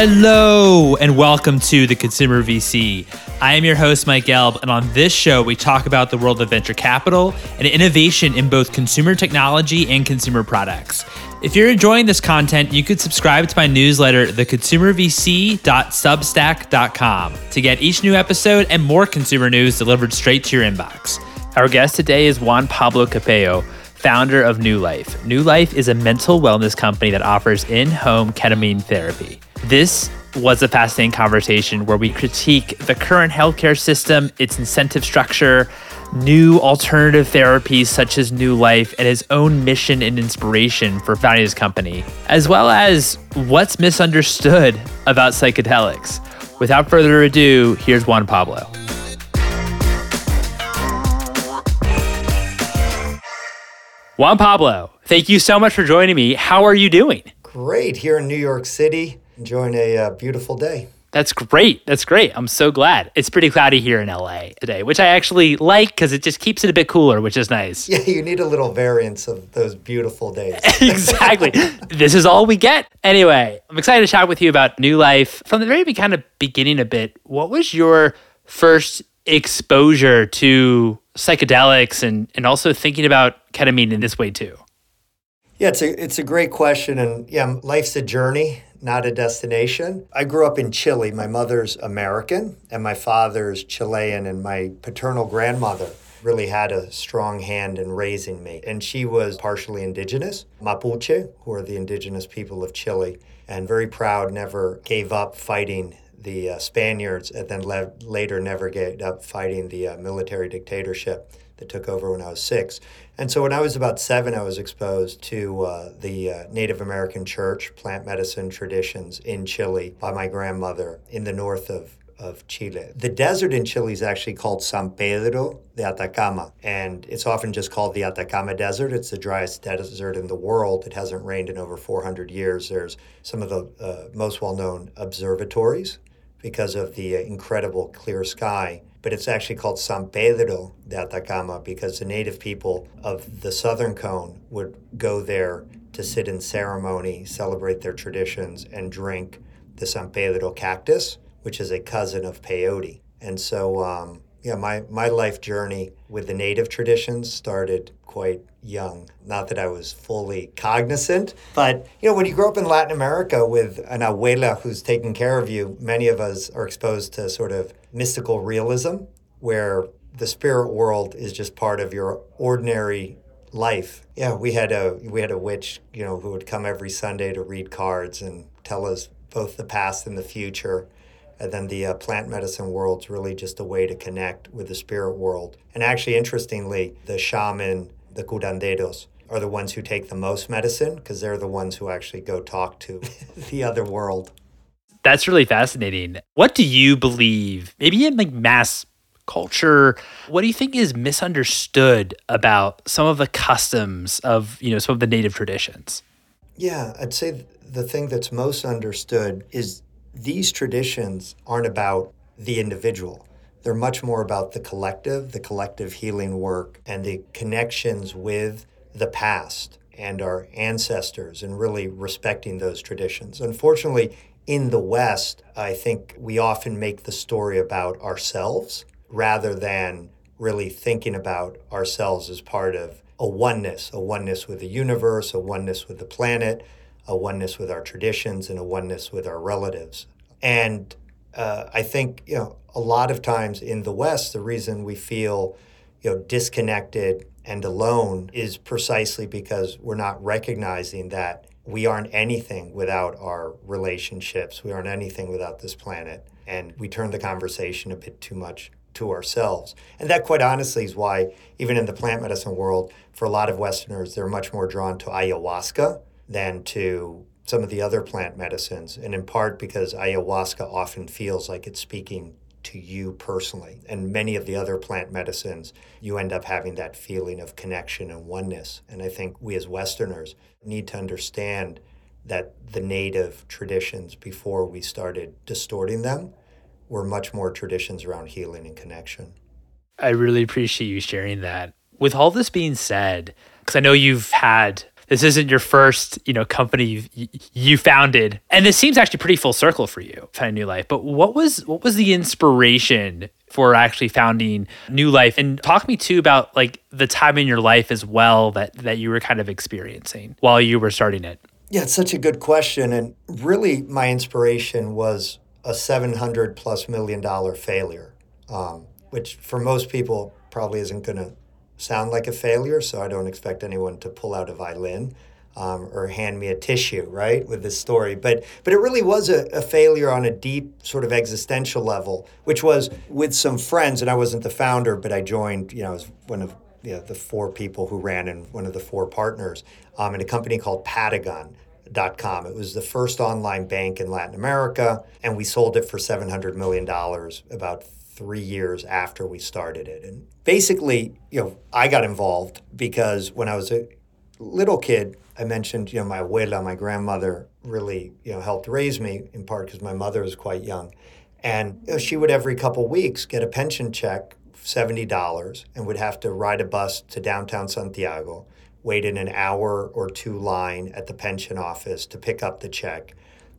Hello, and welcome to the Consumer VC. I am your host, Mike Gelb, and on this show, we talk about the world of venture capital and innovation in both consumer technology and consumer products. If you're enjoying this content, you could subscribe to my newsletter, theconsumervc.substack.com, to get each new episode and more consumer news delivered straight to your inbox. Our guest today is Juan Pablo Cappello founder of Nue Life. Nue Life is a mental wellness company that offers in home ketamine therapy. This was a fascinating conversation where we critique the current healthcare system, its incentive structure, new alternative therapies such as Nue Life, and his own mission and inspiration for founding his company, as well as what's misunderstood about psychedelics. Without further ado, here's Juan Pablo. Juan Pablo, thank you so much for joining me. How are you doing? Great. Here in New York City, enjoying a uh, beautiful day. That's great. That's great. I'm so glad. It's pretty cloudy here in LA today, which I actually like because it just keeps it a bit cooler, which is nice. Yeah, you need a little variance of those beautiful days. exactly. this is all we get. Anyway, I'm excited to chat with you about Nue Life. From the very kind of beginning a bit, what was your first exposure to psychedelics and, and also thinking about ketamine in this way too? Yeah, it's a it's a great question, and yeah, life's a journey, not a destination. I grew up in Chile. My mother's American, and my father's Chilean, and my paternal grandmother really had a strong hand in raising me. And she was partially indigenous, Mapuche, who are the indigenous people of Chile, and very proud, never gave up fighting the uh, Spaniards, and then le- later never gave up fighting the uh, military dictatorship that took over when I was six. And so when I was about seven, I was exposed to uh, the uh, Native American church, plant medicine traditions in Chile by my grandmother in the north of of Chile. The desert in Chile is actually called San Pedro de Atacama, and it's often just called the Atacama Desert. It's the driest desert in the world. It hasn't rained in over 400 years. There's some of the uh, most well known observatories because of the uh, incredible clear sky. But it's actually called San Pedro de Atacama because the native people of the southern cone would go there to sit in ceremony, celebrate their traditions, and drink the San Pedro cactus, which is a cousin of peyote. And so, um, yeah, my, my life journey with the native traditions started quite young. Not that I was fully cognizant, but you know, when you grow up in Latin America with an abuela who's taking care of you, many of us are exposed to sort of mystical realism where the spirit world is just part of your ordinary life. Yeah, we had a we had a witch, you know, who would come every Sunday to read cards and tell us both the past and the future. And then the uh, plant medicine world's really just a way to connect with the spirit world. And actually, interestingly, the shaman the curanderos are the ones who take the most medicine because they're the ones who actually go talk to the other world. That's really fascinating. What do you believe, maybe in like mass culture, what do you think is misunderstood about some of the customs of, you know, some of the native traditions? Yeah, I'd say the thing that's most understood is these traditions aren't about the individual. They're much more about the collective, the collective healing work, and the connections with the past and our ancestors, and really respecting those traditions. Unfortunately, in the West, I think we often make the story about ourselves rather than really thinking about ourselves as part of a oneness, a oneness with the universe, a oneness with the planet, a oneness with our traditions, and a oneness with our relatives. And uh, I think you know a lot of times in the West, the reason we feel you know disconnected and alone is precisely because we're not recognizing that we aren't anything without our relationships. We aren't anything without this planet, and we turn the conversation a bit too much to ourselves. And that, quite honestly, is why even in the plant medicine world, for a lot of Westerners, they're much more drawn to ayahuasca than to some of the other plant medicines, and in part because ayahuasca often feels like it's speaking to you personally. And many of the other plant medicines, you end up having that feeling of connection and oneness. And I think we as Westerners need to understand that the native traditions, before we started distorting them, were much more traditions around healing and connection. I really appreciate you sharing that. With all this being said, because I know you've had This isn't your first, you know, company you, founded, and this seems actually pretty full circle for you, finding Nue Life. But what was what was the inspiration for actually founding Nue Life? And talk me too about like the time in your life as well that that you were kind of experiencing while you were starting it. Yeah, it's such a good question, and really, my inspiration was a seven hundred plus million dollar failure, um, which for most people probably isn't going to sound like a failure, so I don't expect anyone to pull out a violin um, or hand me a tissue, right, with this story. But but it really was a, a, failure on a deep sort of existential level, which was with some friends, and I wasn't the founder, but I joined, you know, as one of you know, the four people who ran and one of the four partners um, in a company called Patagon.com. It was the first online bank in Latin America, and we sold it for $700 million about three years after we started it. And basically, you know, I got involved because when I was a little kid, I mentioned, you know, my abuela, my grandmother, really, you know, helped raise me in part because my mother was quite young. And you know, she would every couple weeks get a pension check, $70, and would have to ride a bus to downtown Santiago, wait in an hour or two line at the pension office to pick up the check,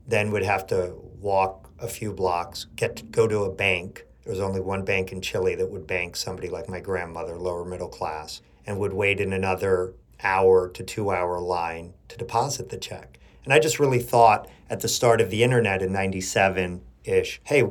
then would have to walk a few blocks, get to go to a bank, there was only one bank in Chile that would bank somebody like my grandmother, lower middle class, and would wait in another hour to two hour line to deposit the check. And I just really thought at the start of the internet in 97 ish, hey,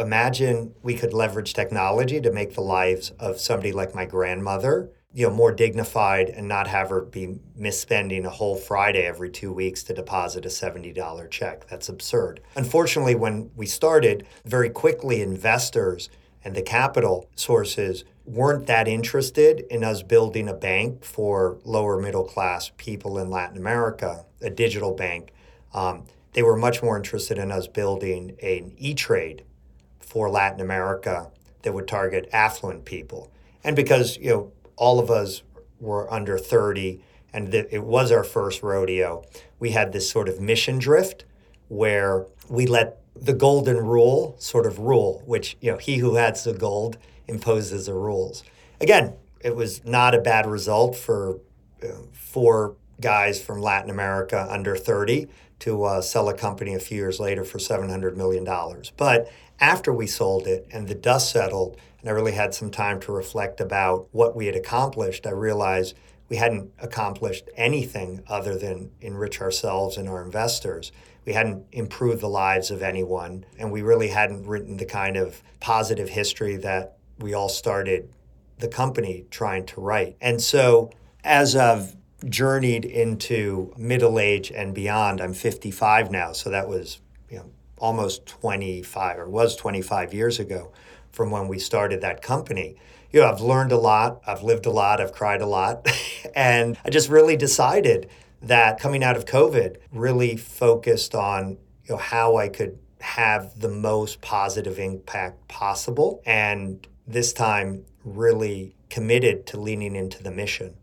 imagine we could leverage technology to make the lives of somebody like my grandmother you know more dignified and not have her be misspending a whole friday every two weeks to deposit a $70 check. That's absurd. Unfortunately when we started very quickly investors and the capital sources weren't that interested in us building a bank for lower middle class people in latin america a digital bank. Um, they were much more interested in us building an e-trade for latin america that would target affluent people. And because you know all of us were under 30 and th- it was our first rodeo. We had this sort of mission drift where we let the golden rule sort of rule, which, you know, he who has the gold imposes the rules. Again, it was not a bad result for uh, four guys from Latin America under 30 to uh, sell a company a few years later for $700 million. But after we sold it and the dust settled, and I really had some time to reflect about what we had accomplished, I realized we hadn't accomplished anything other than enrich ourselves and our investors. We hadn't improved the lives of anyone, and we really hadn't written the kind of positive history that we all started the company trying to write. And so, as I've journeyed into middle age and beyond, I'm 55 now, so that was almost 25 or was 25 years ago from when we started that company. You know, I've learned a lot, I've lived a lot, I've cried a lot, and I just really decided that coming out of COVID really focused on you know how I could have the most positive impact possible and this time really committed to leaning into the mission.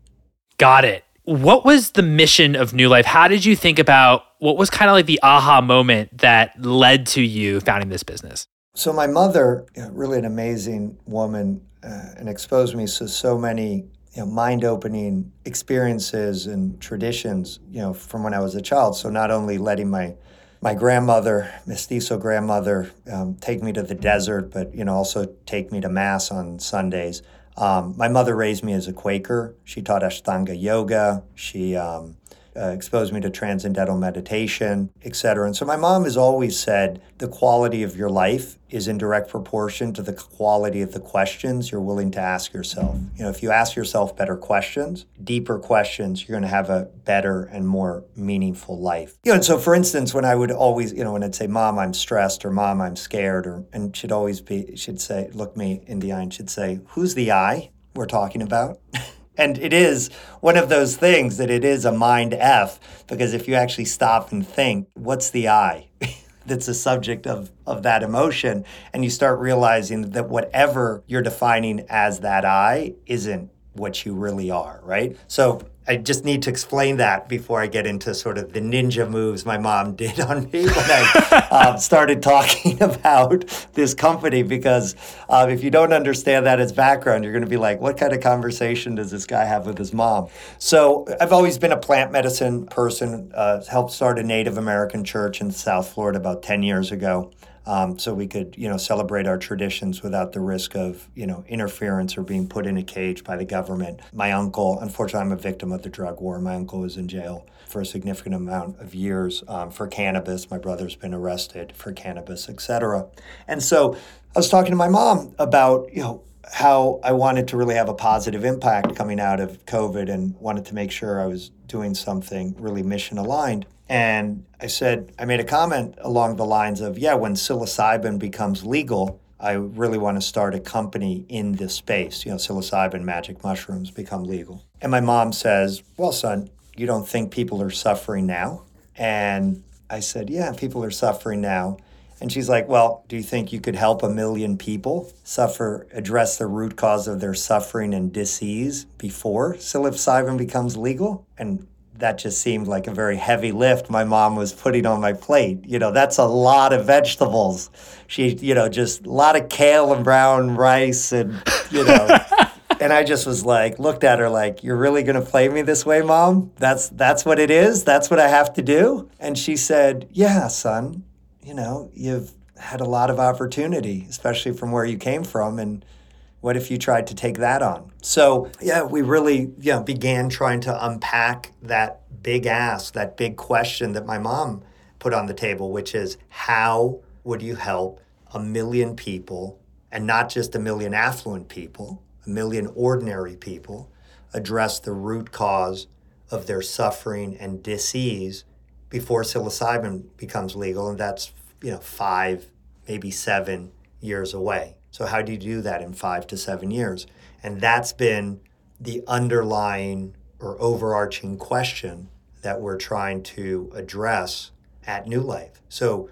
Got it. What was the mission of Nue Life? How did you think about what was kind of like the aha moment that led to you founding this business? So my mother, really an amazing woman, uh, and exposed me to so many you know, mind-opening experiences and traditions, you know, from when I was a child. So not only letting my my grandmother, mestizo grandmother, um, take me to the desert, but you know, also take me to mass on Sundays. Um, my mother raised me as a Quaker. She taught Ashtanga yoga. She um, uh, exposed me to transcendental meditation, etc. And so my mom has always said the quality of your life is in direct proportion to the quality of the questions you're willing to ask yourself. You know, if you ask yourself better questions, deeper questions, you're going to have a better and more meaningful life. You know, and so for instance, when I would always, you know, when I'd say, "Mom, I'm stressed," or "Mom, I'm scared," or and she'd always be, she'd say, look me in the eye, and she'd say, "Who's the I we're talking about?" And it is one of those things that it is a mind F because if you actually stop and think, what's the I? that's the subject of, of that emotion. And you start realizing that whatever you're defining as that I isn't what you really are, right? So I just need to explain that before I get into sort of the ninja moves my mom did on me when I um, started talking about this company. Because um, if you don't understand that as background, you're going to be like, what kind of conversation does this guy have with his mom? So I've always been a plant medicine person, uh, helped start a Native American church in South Florida about 10 years ago um, so we could you know celebrate our traditions without the risk of you know interference or being put in a cage by the government. My uncle, unfortunately, I'm a victim of the drug war. My uncle was in jail for a significant amount of years um, for cannabis. My brother's been arrested for cannabis, etc. And so I was talking to my mom about you know how I wanted to really have a positive impact coming out of COVID and wanted to make sure I was doing something really mission aligned. And I said, I made a comment along the lines of, yeah, when psilocybin becomes legal, I really want to start a company in this space. You know, psilocybin magic mushrooms become legal. And my mom says, Well, son, you don't think people are suffering now? And I said, Yeah, people are suffering now. And she's like, Well, do you think you could help a million people suffer, address the root cause of their suffering and disease before psilocybin becomes legal? And that just seemed like a very heavy lift my mom was putting on my plate. You know, that's a lot of vegetables. She, you know, just a lot of kale and brown rice and, you know. and I just was like, looked at her like, "You're really going to play me this way, mom? That's that's what it is. That's what I have to do." And she said, "Yeah, son. You know, you've had a lot of opportunity, especially from where you came from and what if you tried to take that on? So, yeah, we really you know, began trying to unpack that big ask, that big question that my mom put on the table, which is how would you help a million people, and not just a million affluent people, a million ordinary people, address the root cause of their suffering and disease before psilocybin becomes legal? And that's, you know, five, maybe seven years away. So, how do you do that in five to seven years? And that's been the underlying or overarching question that we're trying to address at Nue Life. So,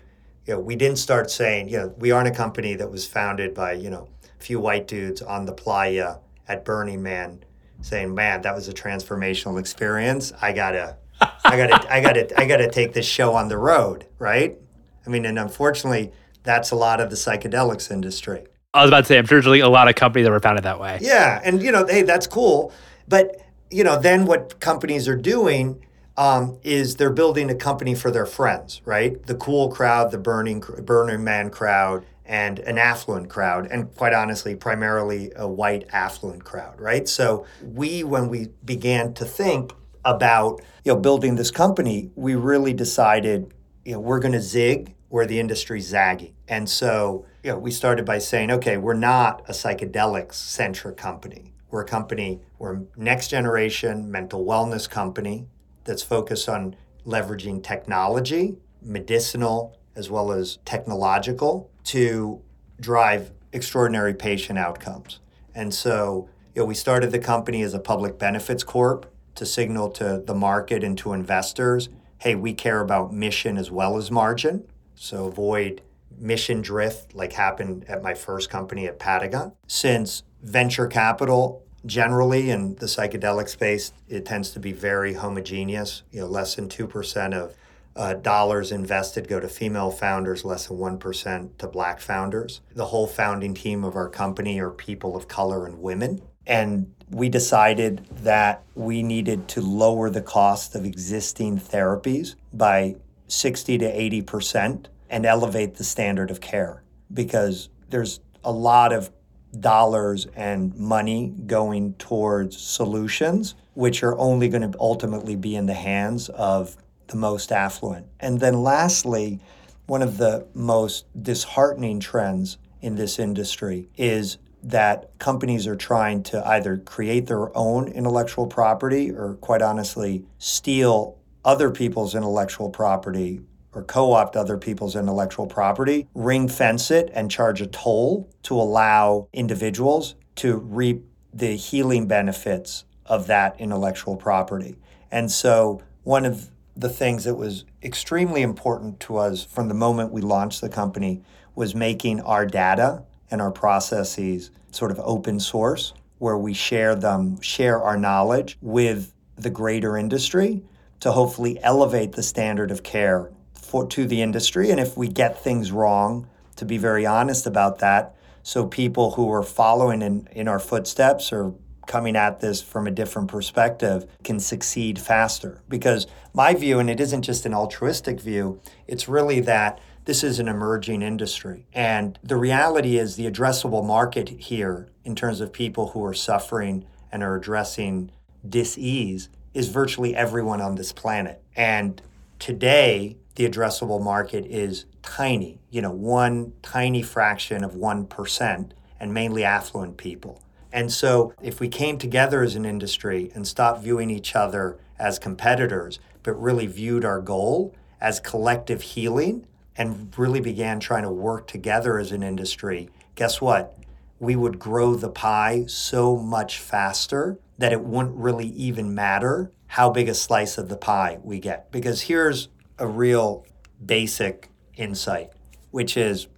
you know, we didn't start saying, you know, we aren't a company that was founded by, you know, a few white dudes on the playa at Burning Man saying, man, that was a transformational experience. I gotta, I gotta, I gotta, I gotta take this show on the road, right? I mean, and unfortunately, that's a lot of the psychedelics industry. I was about to say, I'm sure there's a lot of companies that were founded that way. Yeah, and you know, hey, that's cool. But you know, then what companies are doing um, is they're building a company for their friends, right? The cool crowd, the burning Burning Man crowd, and an affluent crowd, and quite honestly, primarily a white affluent crowd, right? So we, when we began to think about you know building this company, we really decided you know we're going to zig where the industry's zagging, and so you know, we started by saying, okay, we're not a psychedelics centric company. We're a company, we're a next generation mental wellness company that's focused on leveraging technology, medicinal as well as technological, to drive extraordinary patient outcomes. And so, you know, we started the company as a public benefits corp to signal to the market and to investors, hey, we care about mission as well as margin. So avoid mission drift like happened at my first company at Patagon. Since venture capital generally in the psychedelic space, it tends to be very homogeneous. You know, less than 2% of uh, dollars invested go to female founders, less than 1% to black founders. The whole founding team of our company are people of color and women. And we decided that we needed to lower the cost of existing therapies by 60 to 80% and elevate the standard of care because there's a lot of dollars and money going towards solutions which are only going to ultimately be in the hands of the most affluent. And then lastly, one of the most disheartening trends in this industry is that companies are trying to either create their own intellectual property or quite honestly steal other people's intellectual property or co opt other people's intellectual property, ring fence it, and charge a toll to allow individuals to reap the healing benefits of that intellectual property. And so, one of the things that was extremely important to us from the moment we launched the company was making our data and our processes sort of open source, where we share them, share our knowledge with the greater industry to hopefully elevate the standard of care for to the industry. And if we get things wrong to be very honest about that so people who are following in, in our footsteps or coming at this from a different perspective can succeed faster. Because my view and it isn't just an altruistic view it's really that this is an emerging industry. And the reality is the addressable market here in terms of people who are suffering and are addressing dis-ease is virtually everyone on this planet. And today, the addressable market is tiny, you know, one tiny fraction of 1%, and mainly affluent people. And so, if we came together as an industry and stopped viewing each other as competitors, but really viewed our goal as collective healing and really began trying to work together as an industry, guess what? We would grow the pie so much faster that it wouldn't really even matter how big a slice of the pie we get. Because here's a real basic insight, which is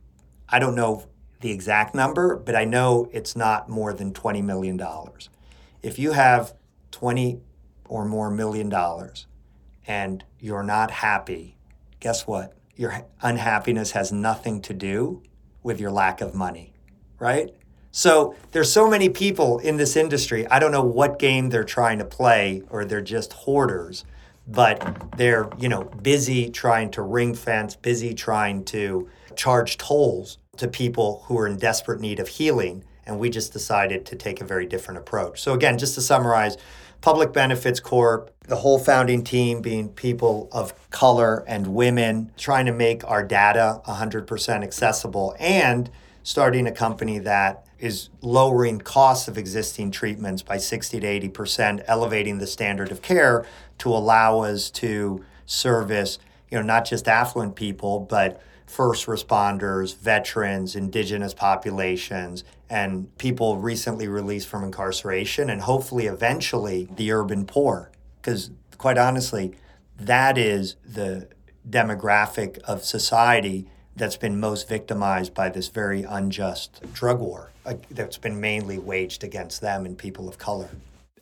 I don't know the exact number, but I know it's not more than $20 million. If you have 20 or more million dollars and you're not happy, guess what? Your unhappiness has nothing to do with your lack of money, right? So there's so many people in this industry. I don't know what game they're trying to play or they're just hoarders, but they're, you know, busy trying to ring fence, busy trying to charge tolls to people who are in desperate need of healing. And we just decided to take a very different approach. So again, just to summarize, Public Benefits Corp, the whole founding team being people of color and women, trying to make our data 100% accessible and starting a company that is lowering costs of existing treatments by 60 to 80%, elevating the standard of care to allow us to service, you know, not just affluent people, but first responders, veterans, indigenous populations, and people recently released from incarceration, and hopefully eventually the urban poor. Because quite honestly, that is the demographic of society that's been most victimized by this very unjust drug war uh, that's been mainly waged against them and people of color.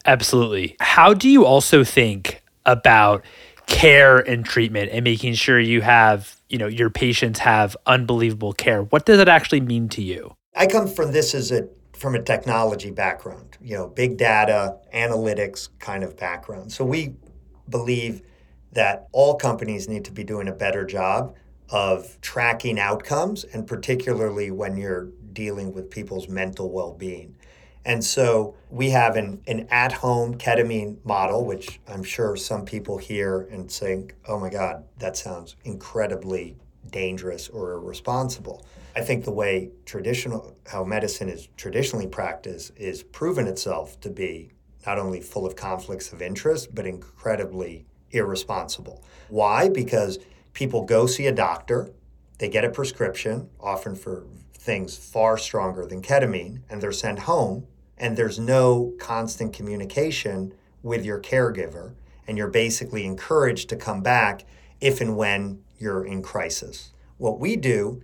Absolutely. How do you also think about care and treatment and making sure you have, you know, your patients have unbelievable care? What does it actually mean to you? I come from this as a from a technology background, you know, big data, analytics kind of background. So we believe that all companies need to be doing a better job of tracking outcomes, and particularly when you're dealing with people's mental well being. And so we have an, an at home ketamine model, which I'm sure some people hear and think, oh my God, that sounds incredibly dangerous or irresponsible. I think the way traditional, how medicine is traditionally practiced, is proven itself to be not only full of conflicts of interest, but incredibly irresponsible. Why? Because people go see a doctor, they get a prescription, often for things far stronger than ketamine, and they're sent home, and there's no constant communication with your caregiver, and you're basically encouraged to come back if and when you're in crisis. What we do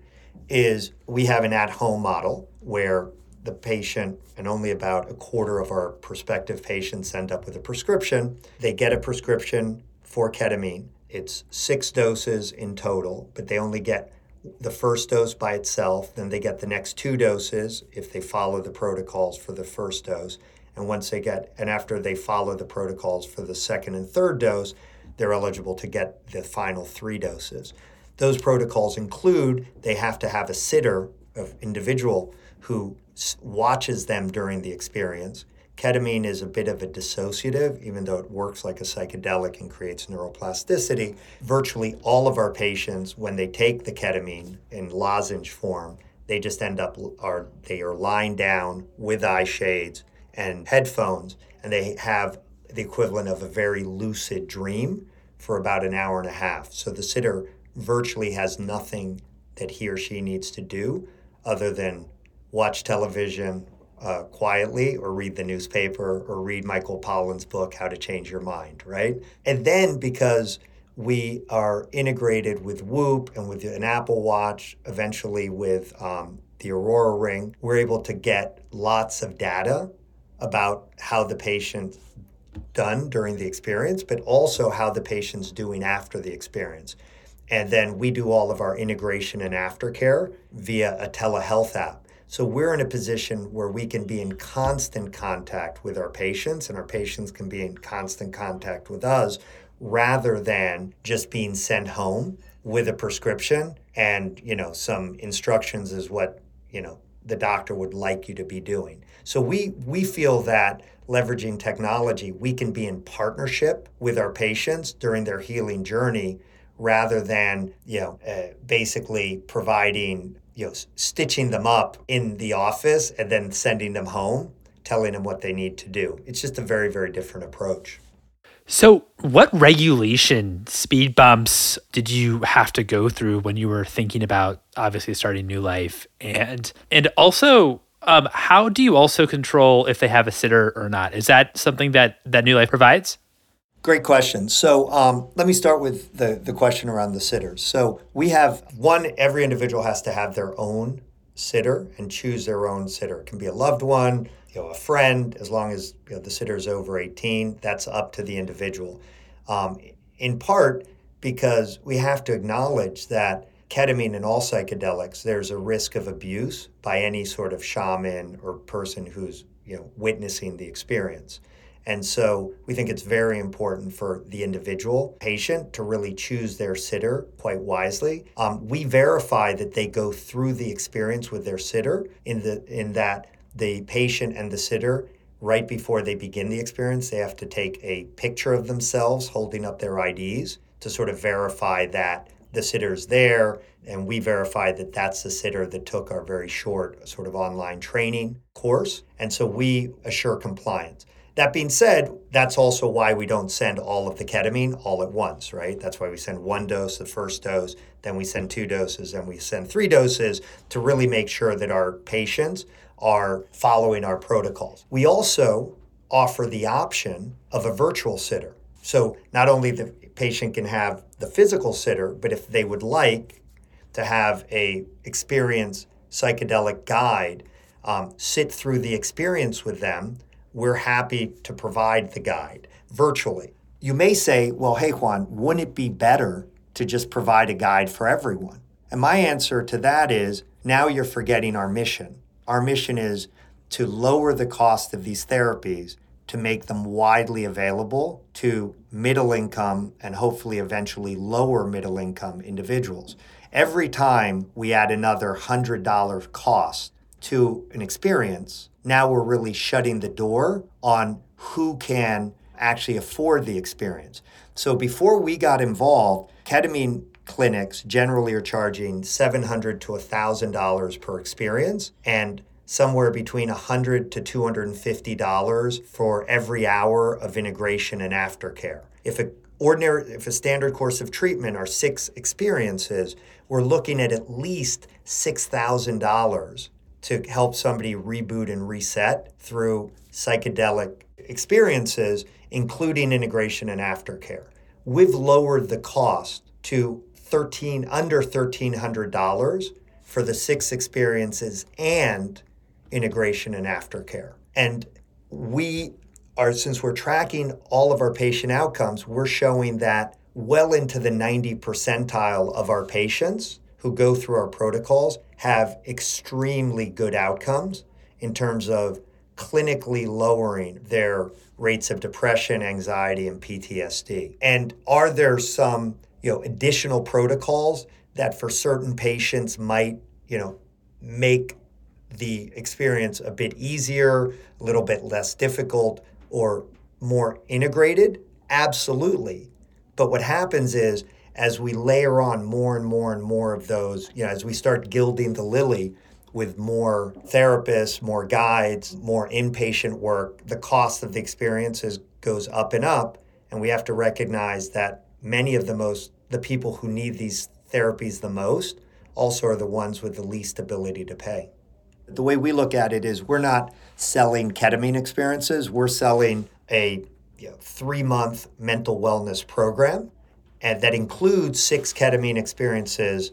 is we have an at home model where the patient and only about a quarter of our prospective patients end up with a prescription. They get a prescription for ketamine. It's six doses in total, but they only get the first dose by itself. Then they get the next two doses if they follow the protocols for the first dose. And once they get, and after they follow the protocols for the second and third dose, they're eligible to get the final three doses. Those protocols include they have to have a sitter, of individual who watches them during the experience. Ketamine is a bit of a dissociative, even though it works like a psychedelic and creates neuroplasticity. Virtually all of our patients, when they take the ketamine in lozenge form, they just end up are they are lying down with eye shades and headphones, and they have the equivalent of a very lucid dream for about an hour and a half. So the sitter virtually has nothing that he or she needs to do other than watch television, uh, quietly or read the newspaper or read Michael Pollan's book, How to Change Your Mind, right? And then because we are integrated with Whoop and with an Apple Watch, eventually with um, the Aurora Ring, we're able to get lots of data about how the patient done during the experience, but also how the patient's doing after the experience. And then we do all of our integration and aftercare via a telehealth app. So we're in a position where we can be in constant contact with our patients, and our patients can be in constant contact with us rather than just being sent home with a prescription and you know some instructions is what you know the doctor would like you to be doing. So we we feel that leveraging technology we can be in partnership with our patients during their healing journey rather than you know uh, basically providing you know stitching them up in the office and then sending them home telling them what they need to do it's just a very very different approach so, what regulation speed bumps did you have to go through when you were thinking about obviously starting Nue Life, and and also um, how do you also control if they have a sitter or not? Is that something that that Nue Life provides? Great question. So um, let me start with the the question around the sitters. So we have one. Every individual has to have their own sitter and choose their own sitter. It can be a loved one, you know, a friend, as long as you know, the sitter is over 18, that's up to the individual. Um, in part because we have to acknowledge that ketamine and all psychedelics, there's a risk of abuse by any sort of shaman or person who's you know witnessing the experience. And so we think it's very important for the individual patient to really choose their sitter quite wisely. Um, we verify that they go through the experience with their sitter in the in that the patient and the sitter right before they begin the experience they have to take a picture of themselves holding up their IDs to sort of verify that the sitter's there. And we verify that that's the sitter that took our very short sort of online training course. And so we assure compliance that being said, that's also why we don't send all of the ketamine all at once, right? That's why we send one dose, the first dose, then we send two doses, and we send three doses to really make sure that our patients are following our protocols. We also offer the option of a virtual sitter. So not only the patient can have the physical sitter, but if they would like to have a experienced psychedelic guide um, sit through the experience with them, we're happy to provide the guide virtually. You may say, well, hey, Juan, wouldn't it be better to just provide a guide for everyone? And my answer to that is now you're forgetting our mission. Our mission is to lower the cost of these therapies to make them widely available to middle income and hopefully eventually lower middle income individuals. Every time we add another $100 cost to an experience, now we're really shutting the door on who can actually afford the experience. So before we got involved, ketamine clinics generally are charging $700 to $1,000 per experience and somewhere between $100 to $250 for every hour of integration and aftercare. If a ordinary if a standard course of treatment are 6 experiences, we're looking at at least $6,000 to help somebody reboot and reset through psychedelic experiences, including integration and aftercare. We've lowered the cost to 13 under $1,300 for the six experiences and integration and aftercare. And we are, since we're tracking all of our patient outcomes, we're showing that well into the 90 percentile of our patients who go through our protocols have extremely good outcomes in terms of clinically lowering their rates of depression, anxiety, and PTSD. And are there some, you know, additional protocols that for certain patients might, you know, make the experience a bit easier, a little bit less difficult, or more integrated? Absolutely. But what happens is as we layer on more and more and more of those, you know, as we start gilding the lily with more therapists, more guides, more inpatient work, the cost of the experiences goes up and up. And we have to recognize that many of the most, the people who need these therapies the most also are the ones with the least ability to pay. The way we look at it is we're not selling ketamine experiences, we're selling a you know, three month mental wellness program and that includes six ketamine experiences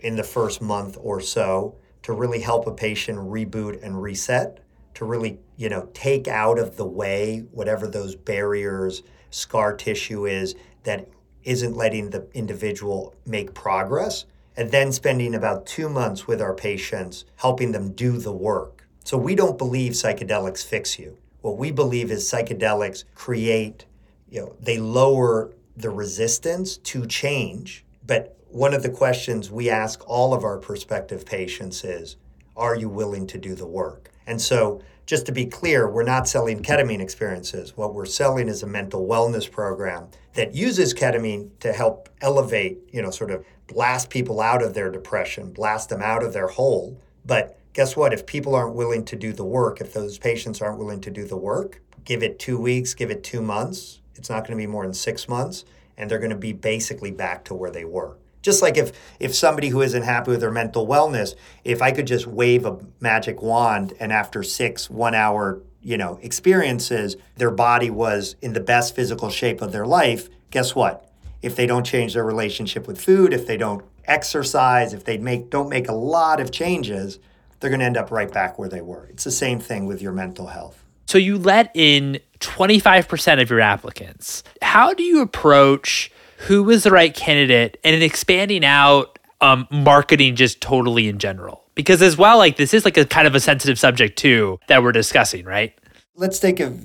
in the first month or so to really help a patient reboot and reset to really, you know, take out of the way whatever those barriers, scar tissue is that isn't letting the individual make progress, and then spending about two months with our patients helping them do the work. So we don't believe psychedelics fix you. What we believe is psychedelics create, you know, they lower the resistance to change. But one of the questions we ask all of our prospective patients is, are you willing to do the work? And so just to be clear, we're not selling ketamine experiences. What we're selling is a mental wellness program that uses ketamine to help elevate, you know, sort of blast people out of their depression, blast them out of their hole. But guess what? If people aren't willing to do the work, if those patients aren't willing to do the work, give it two weeks, give it two months, it's not going to be more than six months, and they're going to be basically back to where they were. Just like if if somebody who isn't happy with their mental wellness, if I could just wave a magic wand and after six one hour you know experiences, their body was in the best physical shape of their life. Guess what? If they don't change their relationship with food, if they don't exercise, if they make don't make a lot of changes, they're going to end up right back where they were. It's the same thing with your mental health. So you let in 25% of your applicants. How do you approach who is the right candidate and expanding out um, marketing just totally in general? Because as well like this is like a kind of a sensitive subject too that we're discussing right? Let's take a,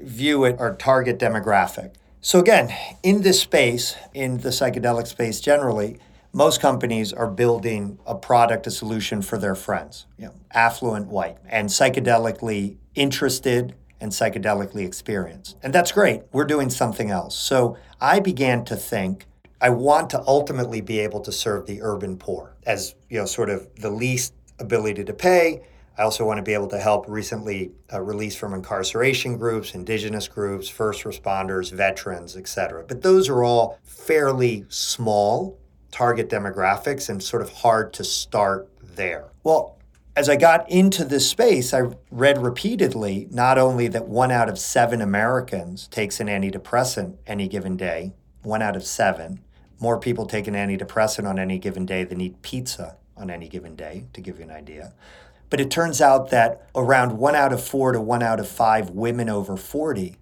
view at our target demographic. So again in this space in the psychedelic space generally most companies are building a product a solution for their friends affluent white and psychedelically interested and psychedelically experienced. And that's great. We're doing something else. So I began to think I want to ultimately be able to serve the urban poor as, you know, sort of the least ability to pay. I also want to be able to help recently uh, released from incarceration groups, indigenous groups, first responders, veterans, et cetera. But those are all fairly small target demographics and sort of hard to start there. Well, as I got into this space, I read repeatedly not only that one out of seven Americans takes an antidepressant any given day, one out of seven. More people take an antidepressant on any given day than eat pizza on any given day, to give you an idea. But it turns out that around one out of four to one out of five women over 40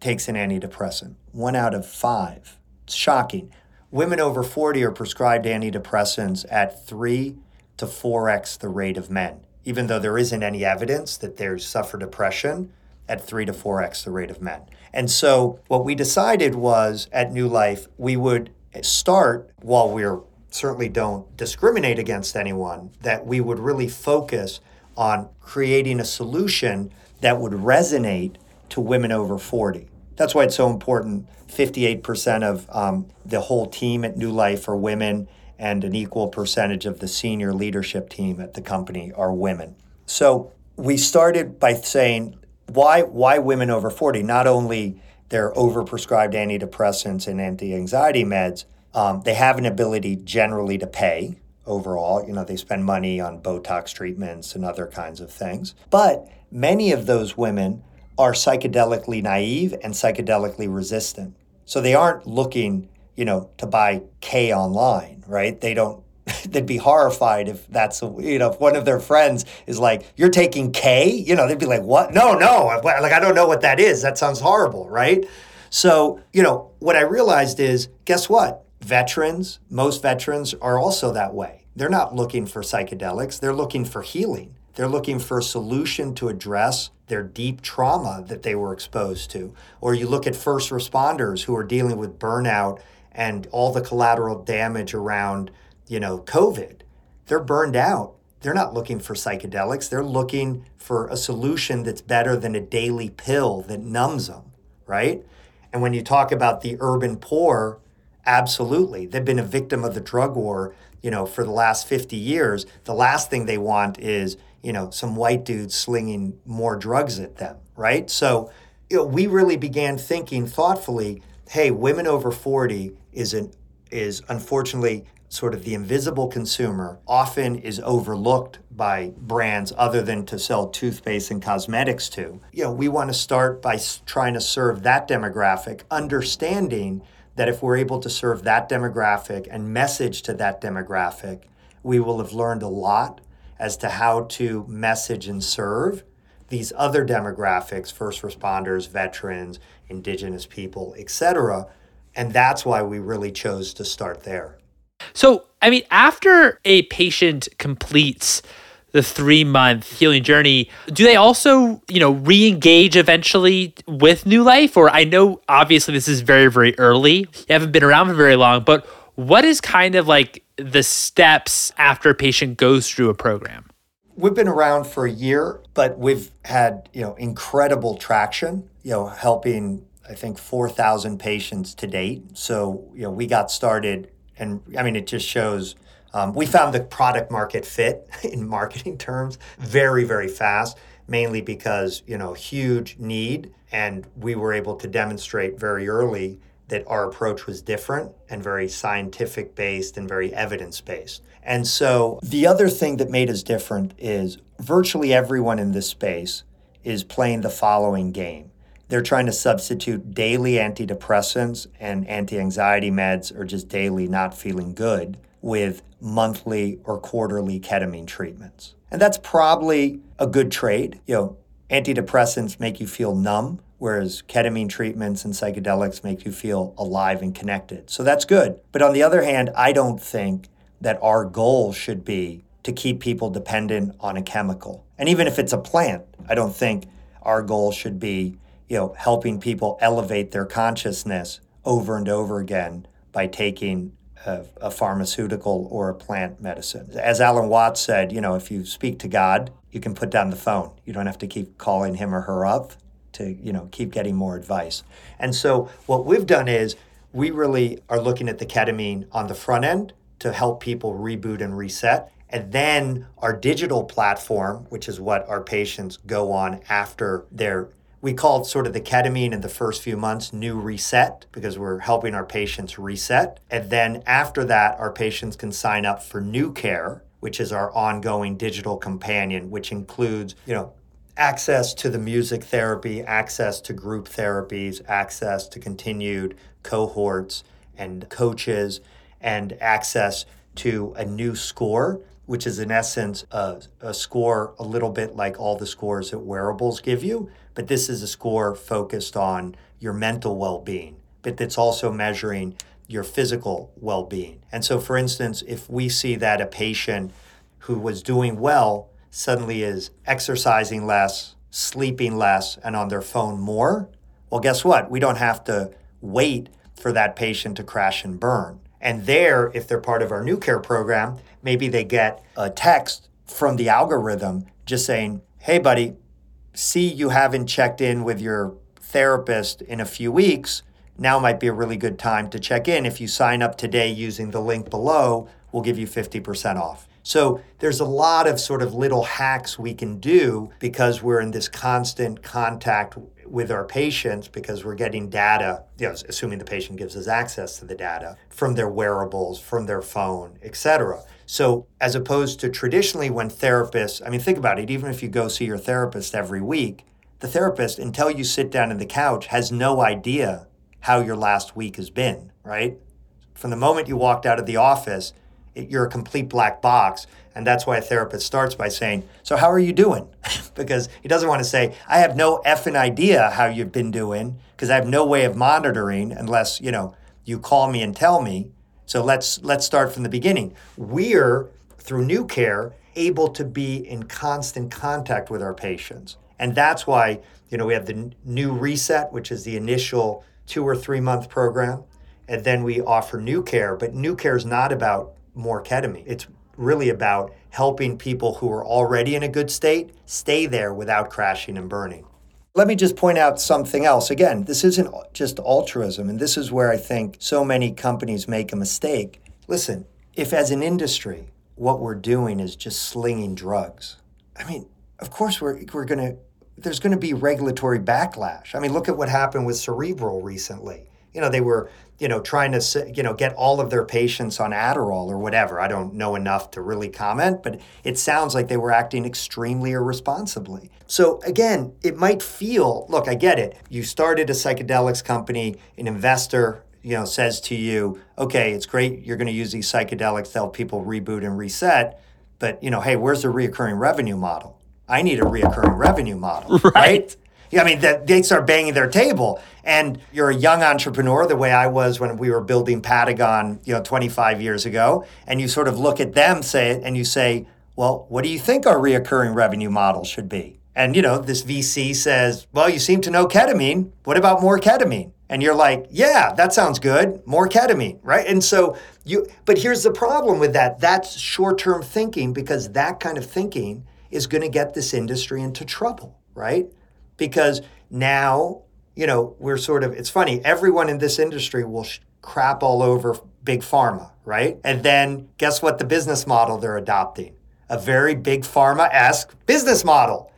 takes an antidepressant. One out of five. It's shocking. Women over 40 are prescribed antidepressants at three to 4x the rate of men, even though there isn't any evidence that they suffer depression at 3 to 4x the rate of men. And so what we decided was at Nue Life, we would start while we're certainly don't discriminate against anyone, that we would really focus on creating a solution that would resonate to women over 40. That's why it's so important. 58% of um, the whole team at Nue Life are women and an equal percentage of the senior leadership team at the company are women. So we started by saying, why, why women over 40? Not only they're overprescribed antidepressants and anti-anxiety meds, um, they have an ability generally to pay overall. You know, they spend money on Botox treatments and other kinds of things. But many of those women are psychedelically naive and psychedelically resistant. So they aren't looking you know, to buy K online, right? They don't they'd be horrified if that's you know if one of their friends is like you're taking K? You know they'd be like what? No no like I don't know what that is. That sounds horrible right? So you know what I realized is guess what? Veterans most veterans are also that way. They're not looking for psychedelics. They're looking for healing they're looking for a solution to address their deep trauma that they were exposed to or you look at first responders who are dealing with burnout and all the collateral damage around, you know, COVID. They're burned out. They're not looking for psychedelics. They're looking for a solution that's better than a daily pill that numbs them, right? And when you talk about the urban poor, absolutely. They've been a victim of the drug war, you know, for the last 50 years. The last thing they want is, you know, some white dudes slinging more drugs at them, right? So, you know, we really began thinking thoughtfully, hey, women over 40 is an is unfortunately sort of the invisible consumer often is overlooked by brands other than to sell toothpaste and cosmetics to. You know, we want to start by trying to serve that demographic, understanding that if we're able to serve that demographic and message to that demographic, we will have learned a lot as to how to message and serve these other demographics, first responders, veterans, indigenous people, etc. And that's why we really chose to start there. So, I mean, after a patient completes the three month healing journey, do they also, you know, re engage eventually with Nue Life? Or I know obviously this is very, very early. You haven't been around for very long, but what is kind of like the steps after a patient goes through a program? We've been around for a year, but we've had, you know, incredible traction, you know, helping I think 4,000 patients to date. So, you know, we got started and I mean it just shows um, we found the product market fit in marketing terms very, very fast, mainly because, you know, huge need. And we were able to demonstrate very early that our approach was different and very scientific based and very evidence based. And so the other thing that made us different is virtually everyone in this space is playing the following game. They're trying to substitute daily antidepressants and anti anxiety meds or just daily not feeling good with monthly or quarterly ketamine treatments. And that's probably a good trade. You know, antidepressants make you feel numb, whereas ketamine treatments and psychedelics make you feel alive and connected. So that's good. But on the other hand, I don't think that our goal should be to keep people dependent on a chemical. And even if it's a plant, I don't think our goal should be, you know, helping people elevate their consciousness over and over again by taking a, a, pharmaceutical or a plant medicine. As Alan Watts said, you know, if you speak to God, you can put down the phone. You don't have to keep calling him or her up to, you know, keep getting more advice. And so what we've done is we really are looking at the ketamine on the front end to help people reboot and reset. And then our digital platform, which is what our patients go on after their we called sort of the ketamine in the first few months new reset because we're helping our patients reset. And then after that, our patients can sign up for new care, which is our ongoing digital companion, which includes, you know, access to the music therapy, access to group therapies, access to continued cohorts and coaches, and access to a new score which is in essence a, a, score a little bit like all the scores that wearables give you, but this is a score focused on your mental well being, but it's also measuring your physical well being. And so, for instance, if we see that a patient who was doing well suddenly is exercising less, sleeping less, and on their phone more, well, guess what? We don't have to wait for that patient to crash and burn. And there, if they're part of our new care program, maybe they get a text from the algorithm just saying, hey, buddy, see you haven't checked in with your therapist in a few weeks. Now might be a really good time to check in. If you sign up today using the link below, we'll give you 50% off. So there's a lot of sort of little hacks we can do because we're in this constant contact with our patients because we're getting data, you know, assuming the patient gives us access to the data from their wearables, from their phone, et cetera. So, as opposed to traditionally when therapists, I mean, think about it, even if you go see your therapist every week, the therapist, until you sit down in the couch, has no idea how your last week has been, right? From the moment you walked out of the office, it, you're a complete black box. And that's why a therapist starts by saying, So, how are you doing? because he doesn't want to say, I have no effing idea how you've been doing because I have no way of monitoring unless, you know, you call me and tell me. So let's let's start from the beginning. We're through new care able to be in constant contact with our patients. And that's why, you know, we have the new reset, which is the initial 2 or 3 month program, and then we offer new care, but new care is not about more ketamine. It's really about helping people who are already in a good state stay there without crashing and burning. Let me just point out something else. Again, this isn't just altruism, and this is where I think so many companies make a mistake. Listen, if as an industry, what we're doing is just slinging drugs, I mean, of course we're, we're going to, there's going to be regulatory backlash. I mean, look at what happened with Cerebral recently. You know, they were you know, trying to, you know, get all of their patients on Adderall or whatever. I don't know enough to really comment, but it sounds like they were acting extremely irresponsibly. So again, it might feel, look, I get it. You started a psychedelics company, an investor, you know, says to you, okay, it's great, you're going to use these psychedelics to help people reboot and reset, but, you know, hey, where's the reoccurring revenue model? I need a reoccurring revenue model, right? right? I mean, that they start banging their table, and you're a young entrepreneur, the way I was when we were building Patagon, you know, 25 years ago, and you sort of look at them, say and you say, well, what do you think our reoccurring revenue model should be? And you know, this VC says, well, you seem to know ketamine. What about more ketamine? And you're like, yeah, that sounds good. More ketamine, right? And so you, but here's the problem with that. That's short term thinking because that kind of thinking is going to get this industry into trouble, right? Because now, you know, we're sort of, it's funny, everyone in this industry will sh- crap all over big pharma, right? And then guess what the business model they're adopting? A very big pharma esque business model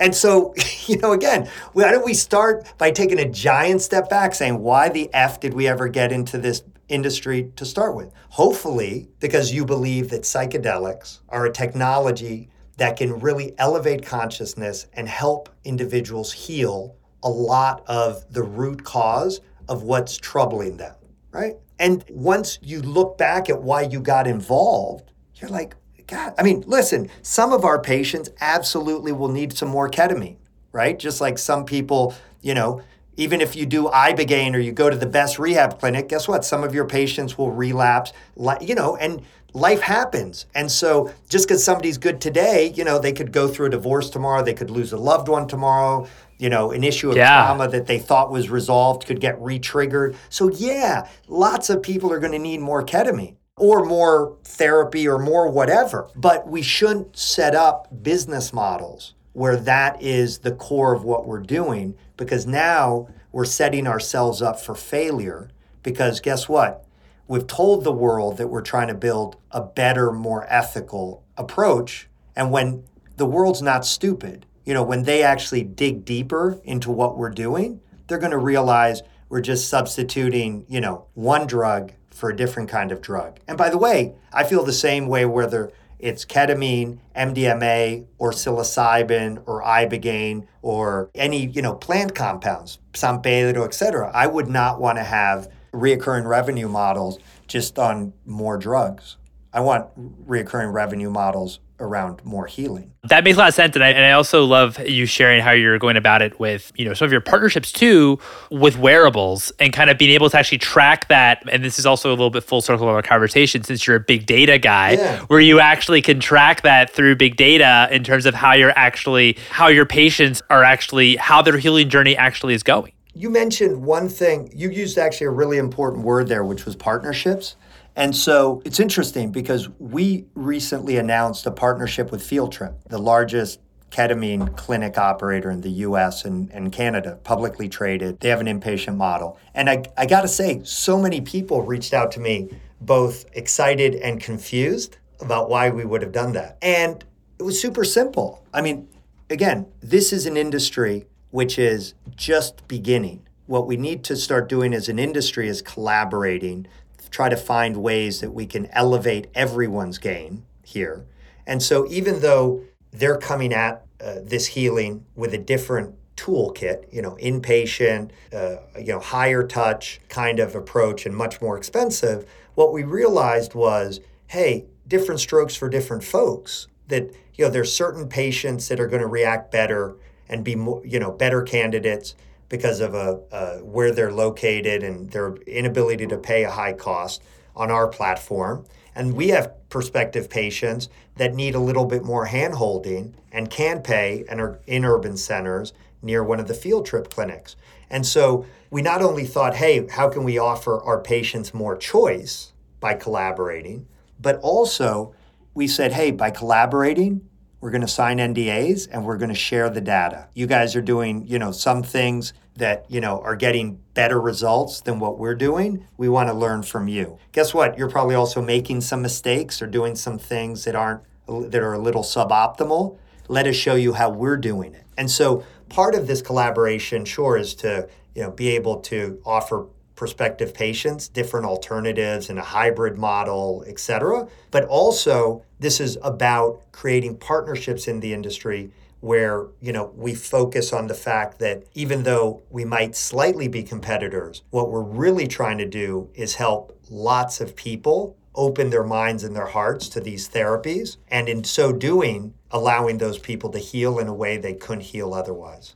and so, you know, again, why don't we start by taking a giant step back saying, why the F did we ever get into this industry to start with? Hopefully, because you believe that psychedelics are a technology that can really elevate consciousness and help individuals heal a lot of the root cause of what's troubling them, right? And once you look back at why you got involved, you're like, God, I mean, listen, some of our patients absolutely will need some more ketamine, right? Just like some people, you know, even if you do ibogaine or you go to the best rehab clinic, guess what? Some of your patients will relapse, you know, and life happens. And so just because somebody's good today, you know, they could go through a divorce tomorrow, they could lose a loved one tomorrow, you know, an issue of yeah. trauma that they thought was resolved could get re-triggered. So yeah, lots of people are going to need more ketamine or more therapy or more whatever. But we shouldn't set up business models where that is the core of what we're doing because now we're setting ourselves up for failure. Because guess what? We've told the world that we're trying to build a better, more ethical approach. And when the world's not stupid, you know, when they actually dig deeper into what we're doing, they're going to realize we're just substituting, you know, one drug for a different kind of drug. And by the way, I feel the same way whether it's ketamine, MDMA, or psilocybin, or ibogaine, or any you know plant compounds, San Pedro, et cetera. I would not want to have reoccurring revenue models just on more drugs. I want reoccurring revenue models around more healing. That makes a lot of sense. And I, and I also love you sharing how you're going about it with, you know, some of your partnerships too with wearables and kind of being able to actually track that. And this is also a little bit full circle of our conversation since you're a big data guy, yeah. where you actually can track that through big data in terms of how you're actually, how your patients are actually, how their healing journey actually is going. You mentioned one thing, you used actually a really important word there, which was partnerships. And so it's interesting because we recently announced a partnership with Field Trip, the largest ketamine clinic operator in the US and, and Canada, publicly traded. They have an inpatient model. And I, I got to say, so many people reached out to me, both excited and confused about why we would have done that. And it was super simple. I mean, again, this is an industry which is just beginning. What we need to start doing as an industry is collaborating try to find ways that we can elevate everyone's game here. And so, even though they're coming at uh, this healing with a different toolkit, you know, inpatient, uh, you know, higher touch kind of approach and much more expensive, what we realized was, hey, different strokes for different folks. That you know, there's certain patients that are going to react better and be more, you know, better candidates because of a, uh, where they're located and their inability to pay a high cost on our platform. And we have prospective patients that need a little bit more handholding and can pay and are in urban centers near one of the field trip clinics. And so we not only thought, hey, how can we offer our patients more choice by collaborating, but also we said, hey, by collaborating, we're going to sign NDAs and we're going to share the data. You guys are doing, you know, some things that, you know, are getting better results than what we're doing. We want to learn from you. Guess what? You're probably also making some mistakes or doing some things that aren't that are a little suboptimal. Let us show you how we're doing it. And so part of this collaboration sure is to, you know, be able to offer prospective patients different alternatives in a hybrid model, et cetera. But also, this is about creating partnerships in the industry where you know we focus on the fact that even though we might slightly be competitors what we're really trying to do is help lots of people open their minds and their hearts to these therapies. And in so doing, allowing those people to heal in a way they couldn't heal otherwise.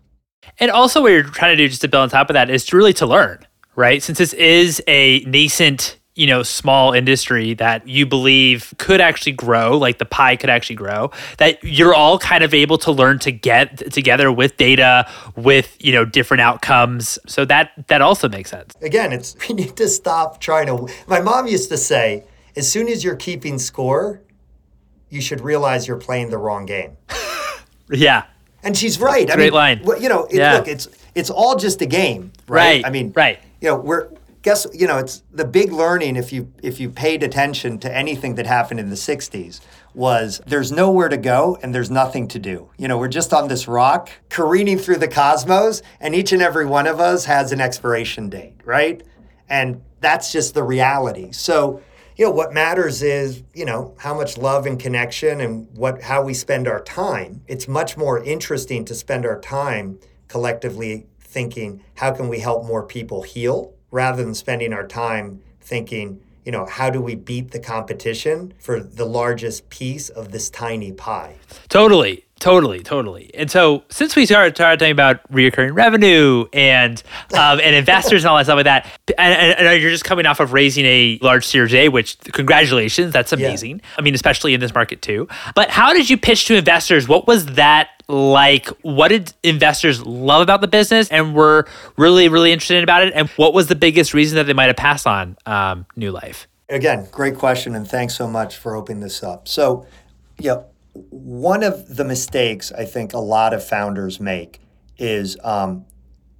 And also, what you're trying to do, just to build on top of that, is to really to learn, right? Since this is a nascent you know small industry that you believe could actually grow like the pie could actually grow that you're all kind of able to learn to get together with data with you know different outcomes. So that that also makes sense. Again it's we need to stop trying to my mom used to say as soon as you're keeping score you should realize you're playing the wrong game. Yeah. And she's right. I great mean, line. you know it, yeah. look it's it's all just a game right? right i mean right. you know we're guess you know it's the big learning if you if you paid attention to anything that happened in the 60s was there's nowhere to go and there's nothing to do. You know we're just on this rock careening through the cosmos and each and every one of us has an expiration date right? And that's just the reality. So you know what matters is you know how much love and connection and what how we spend our time. It's much more interesting to spend our time collectively thinking how can we help more people heal rather than spending our time thinking, you know, how do we beat the competition for the largest piece of this tiny pie? Totally. Totally, totally. And so, since we started, started talking about recurring revenue and um, and investors and all that stuff like that, and, and, you're just coming off of raising a large Series A, which congratulations, that's amazing. Yeah. I mean, especially in this market too. But how did you pitch to investors? What was that like? What did investors love about the business and were really, really interested about it? And what was the biggest reason that they might have passed on um, Nue Life? Again, great question, and thanks so much for opening this up. So, yeah one of the mistakes I think a lot of founders make is, um,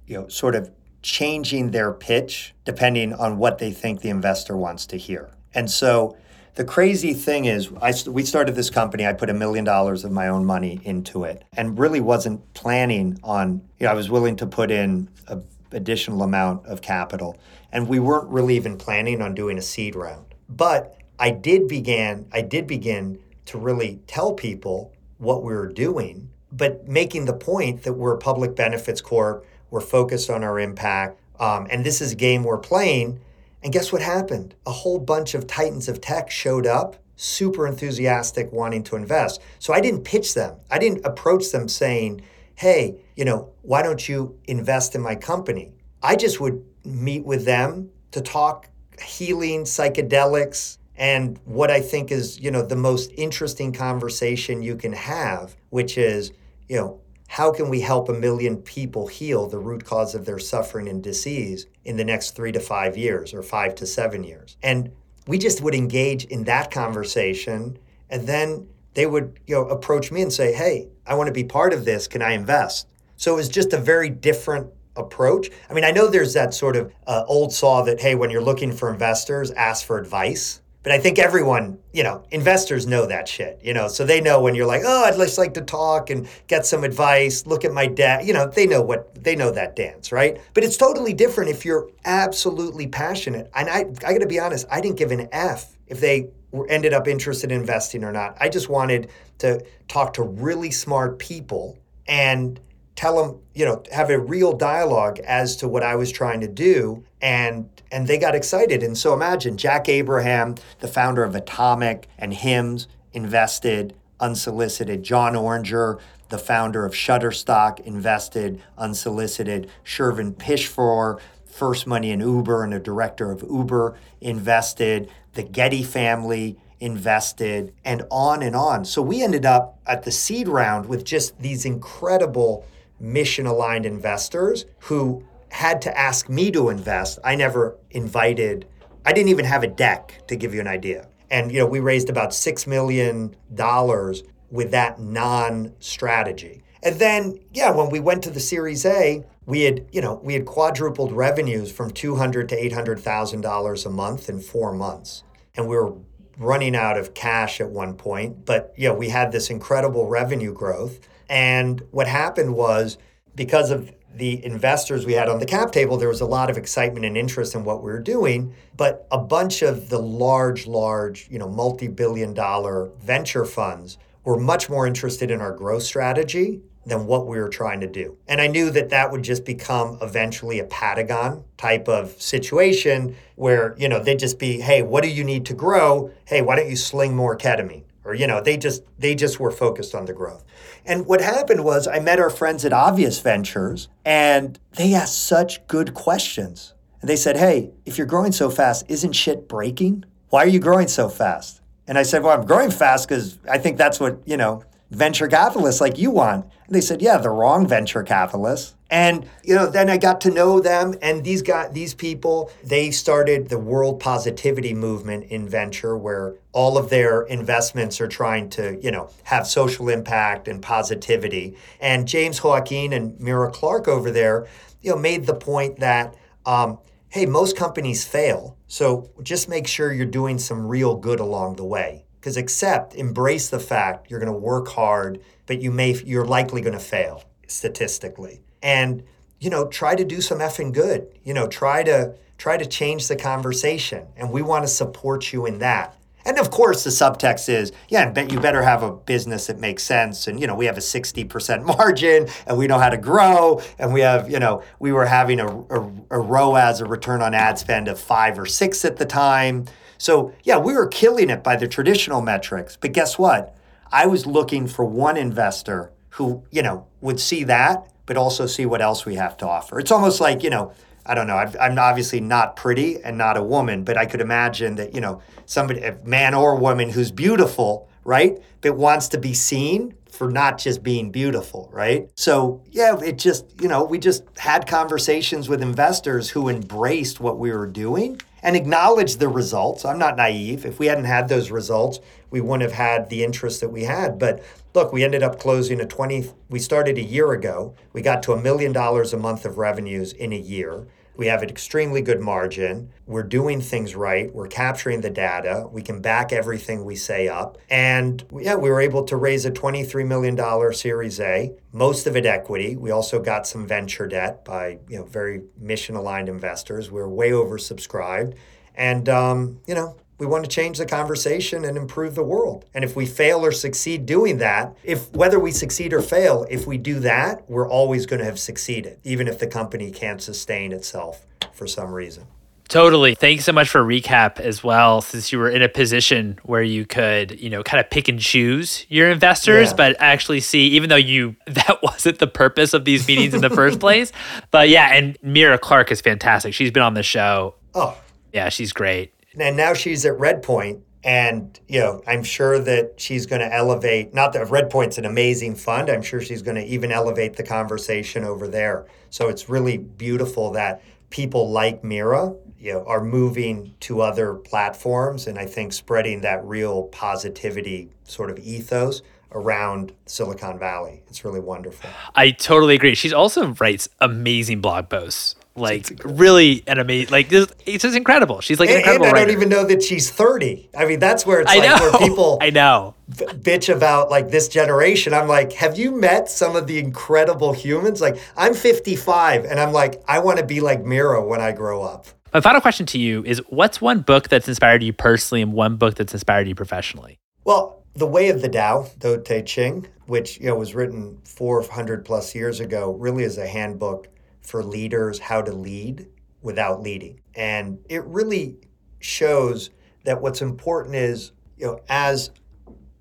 you know, sort of changing their pitch depending on what they think the investor wants to hear. And so the crazy thing is, I, we started this company. I put a million dollars of my own money into it, and really wasn't planning on. You know, I was willing to put in a additional amount of capital, and we weren't really even planning on doing a seed round. But I did began. I did begin to really tell people what we were doing, but making the point that we're a public benefits corp, we're focused on our impact, um, and this is a game we're playing. And guess what happened? A whole bunch of titans of tech showed up, super enthusiastic, wanting to invest. So I didn't pitch them. I didn't approach them saying, hey, you know, why don't you invest in my company? I just would meet with them to talk healing, psychedelics, and what I think is, you know, the most interesting conversation you can have, which is, you know, how can we help a million people heal the root cause of their suffering and disease in the next three to five years or five to seven years? And we just would engage in that conversation and then they would, you know, approach me and say, Hey, I want to be part of this. Can I invest? So it was just a very different approach. I mean, I know there's that sort of uh, old saw that, hey, when you're looking for investors, ask for advice. But I think everyone, you know, investors know that shit, you know, so they know when you're like, oh, I'd just like to talk and get some advice, look at my debt, you know, they know what, they know that dance, right? But it's totally different if you're absolutely passionate. And I, I gotta be honest, I didn't give an F if they were, ended up interested in investing or not. I just wanted to talk to really smart people and tell them, you know, have a real dialogue as to what I was trying to do. And and they got excited. And so imagine Jack Abraham, the founder of Atomic and Hims, invested unsolicited. Jon Oringer, the founder of Shutterstock, invested unsolicited. Shervin Pishevar, first money in Uber and a director of Uber, invested. The Getty family invested, and on and on. So we ended up at the seed round with just these incredible mission aligned investors who had to ask me to invest. I never invited, I didn't even have a deck to give you an idea. And you know, we raised about 6 million dollars with that non-strategy. And then, yeah, when we went to the Series A, we had, you know, we had quadrupled revenues from 200 to $800,000 a month in 4 months. And we were running out of cash at one point, but yeah, we had this incredible revenue growth. And what happened was because of the investors we had on the cap table, there was a lot of excitement and interest in what we were doing. But a bunch of the large, large, you know, multi billion dollar venture funds were much more interested in our growth strategy than what we were trying to do. And I knew that that would just become eventually a Patagon type of situation where, you know, they'd just be, hey, what do you need to grow? Hey, why don't you sling more ketamine? Or, you know, they just they just were focused on the growth. And what happened was I met our friends at Obvious Ventures and they asked such good questions. And they said, Hey, if you're growing so fast, isn't shit breaking? Why are you growing so fast? And I said, Well, I'm growing fast because I think that's what, you know, venture capitalists like you want. And they said, Yeah, the wrong venture capitalists. And you know, then I got to know them, and these guys, these people, they started the world positivity movement in venture, where all of their investments are trying to, you know, have social impact and positivity. And James Joaquin and Meera Clark over there, you know, made the point that, um, hey, most companies fail, so just make sure you're doing some real good along the way because accept, embrace the fact you're going to work hard, but you may you're likely going to fail statistically. And you know, try to do some effing good. You know, try to try to change the conversation, and we want to support you in that. And of course, the subtext is, yeah, bet you better have a business that makes sense. And, you know, we have a 60% margin and we know how to grow. And we have, you know, we were having a, a, a ROAS, a return on ad spend of five or six at the time. So, yeah, we were killing it by the traditional metrics. But guess what? I was looking for one investor who, you know, would see that, but also see what else we have to offer. It's almost like, you know, I don't know. i am obviously not pretty and not a woman, but I could imagine that, you know, somebody, a man or woman who's beautiful, right? But wants to be seen for not just being beautiful, right? So, yeah, it just, you know, we just had conversations with investors who embraced what we were doing and acknowledge the results. I'm not naive. If we hadn't had those results, we wouldn't have had the interest that we had. But look, we ended up closing a 20, we started a year ago. We got to a million dollars a month of revenues in a year. We have an extremely good margin. We're doing things right. We're capturing the data. We can back everything we say up. And yeah, we were able to raise a $23 million Series A, most of it equity. We also got some venture debt by you know very mission aligned investors. We we're way oversubscribed. And, um, you know, we want to change the conversation and improve the world. And if we fail or succeed doing that, if whether we succeed or fail, if we do that, we're always going to have succeeded, even if the company can't sustain itself for some reason. Totally. Thanks so much for a recap as well, since you were in a position where you could, you know, kind of pick and choose your investors, yeah. but actually see, even though you, that wasn't the purpose of these meetings in the first place. But yeah, and Meera Clark is fantastic. She's been on the show. Oh, yeah, she's great and now she's at Redpoint, and you know I'm sure that she's going to elevate. Not that Redpoint's an amazing fund. I'm sure she's going to even elevate the conversation over there. So it's really beautiful that people like Meera, you know, are moving to other platforms, and I think spreading that real positivity sort of ethos around Silicon Valley. It's really wonderful. I totally agree. She also writes amazing blog posts like really an amazing like this it's just incredible. She's like and, incredible and i don't even know that she's 30 i mean that's where it's I like know. where people i know. b- bitch about like this generation. I'm like have you met some of the incredible humans? Like i'm 55 and i'm like i want to be like Meera when i grow up. My final question to you is what's one book that's inspired you personally and one book that's inspired you professionally? Well the way of the Tao, Tao Te Ching, which you know was written 400 plus years ago, really is a handbook for leaders how to lead without leading. And it really shows that what's important is, you know, as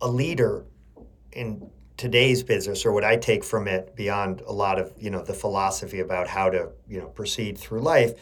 a leader in today's business or what I take from it beyond a lot of, you know, the philosophy about how to, you know, proceed through life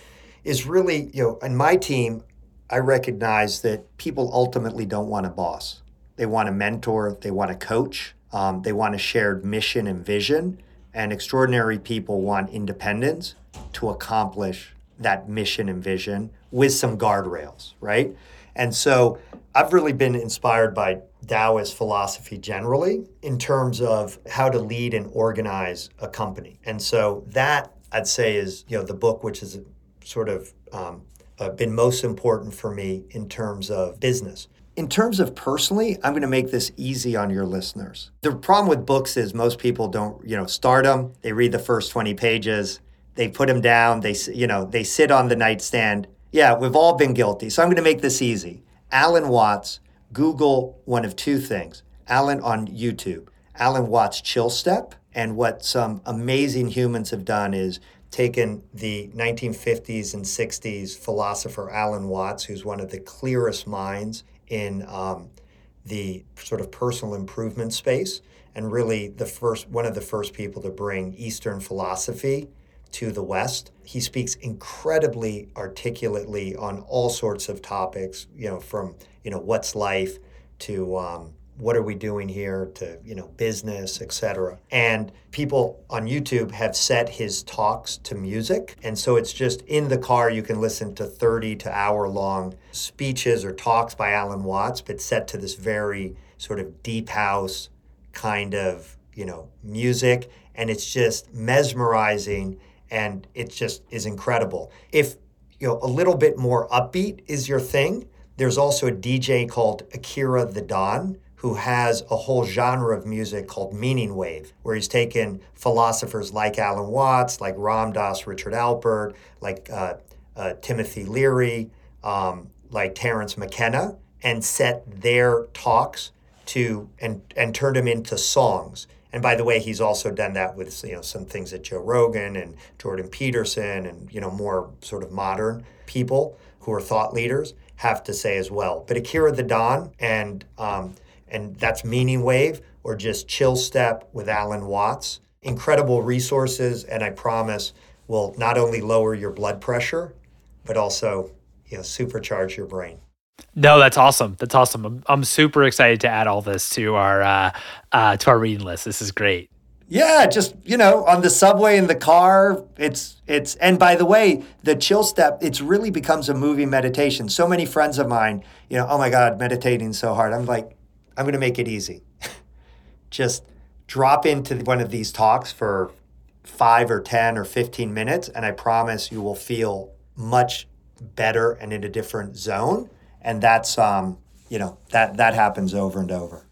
is really, you know, in my team, I recognize that people ultimately don't want a boss. They want a mentor, they want a coach, um, they want a shared mission and vision and extraordinary people want independence to accomplish that mission and vision with some guardrails, right? And so I've really been inspired by Taoist philosophy generally in terms of how to lead and organize a company. And so that I'd say is you know the book which has sort of um, uh, been most important for me in terms of business. In terms of personally, I'm going to make this easy on your listeners. The problem with books is most people don't, you know, start them, they read the first 20 pages, they put them down, they, you know, they sit on the nightstand. Yeah, we've all been guilty. So I'm going to make this easy. Alan Watts, Google one of two things. Alan on YouTube, Alan Watts Chill Step, And what some amazing humans have done is taken the 1950s and 60s philosopher Alan Watts, who's one of the clearest minds in um, the sort of personal improvement space, and really the first one of the first people to bring Eastern philosophy to the West. He speaks incredibly articulately on all sorts of topics, you know, from you know what's life to um, what are we doing here to you know business etc and people on youtube have set his talks to music. And so it's just in the car you can listen to 30 to hour long speeches or talks by alan watts but set to this very sort of deep house kind of you know music. And it's just mesmerizing and it just is incredible. If you know a little bit more upbeat is your thing there's also a dj called akira the don who has a whole genre of music called meaning wave, where he's taken philosophers like Alan Watts, like Ram Dass, Richard Alpert, like uh, uh, Timothy Leary, um, like Terence McKenna, and set their talks to and and turned them into songs. And by the way, he's also done that with you know some things that Joe Rogan and Jordan Peterson and you know more sort of modern people who are thought leaders have to say as well. But Akira the Don and um, and that's Meaning Wave or just Chill Step with Alan Watts. Incredible resources, and I promise will not only lower your blood pressure, but also you know, supercharge your brain. No, that's awesome. That's awesome. I'm, I'm super excited to add all this to our uh, uh, to our reading list. This is great. Yeah, just you know, on the subway in the car, it's it's. And by the way, the chill step, it's really becomes a movie meditation. So many friends of mine, you know, oh my God, meditating so hard. I'm like, I'm going to make it easy. Just drop into one of these talks for five or 10 or 15 minutes, and I promise you will feel much better and in a different zone. And that's, um, you know, that, that happens over and over.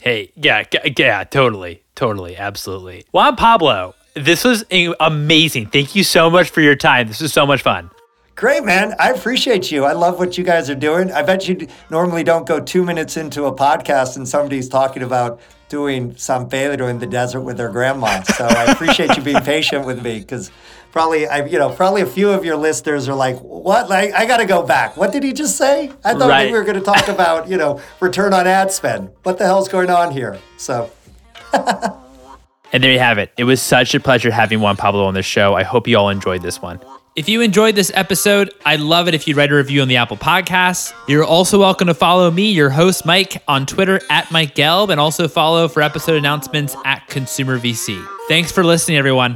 Hey, yeah, yeah, totally, totally, absolutely. Juan Pablo, this was amazing. Thank you so much for your time. This was so much fun. Great, man. I appreciate you. I love what you guys are doing. I bet you normally don't go two minutes into a podcast and somebody's talking about doing San Pedro in the desert with their grandma. So I appreciate you being patient with me because probably I, you know, probably a few of your listeners are like, "What? Like, I got to go back. What did he just say? I thought right. we were going to talk about, you know, return on ad spend. What the hell's going on here?" So. and there you have it. It was such a pleasure having Juan Pablo on the show. I hope you all enjoyed this one. If you enjoyed this episode, I'd love it if you'd write a review on the Apple Podcasts. You're also welcome to follow me, your host, Mike, on Twitter at Mike Gelb, and also follow for episode announcements at Consumer VC. Thanks for listening, everyone.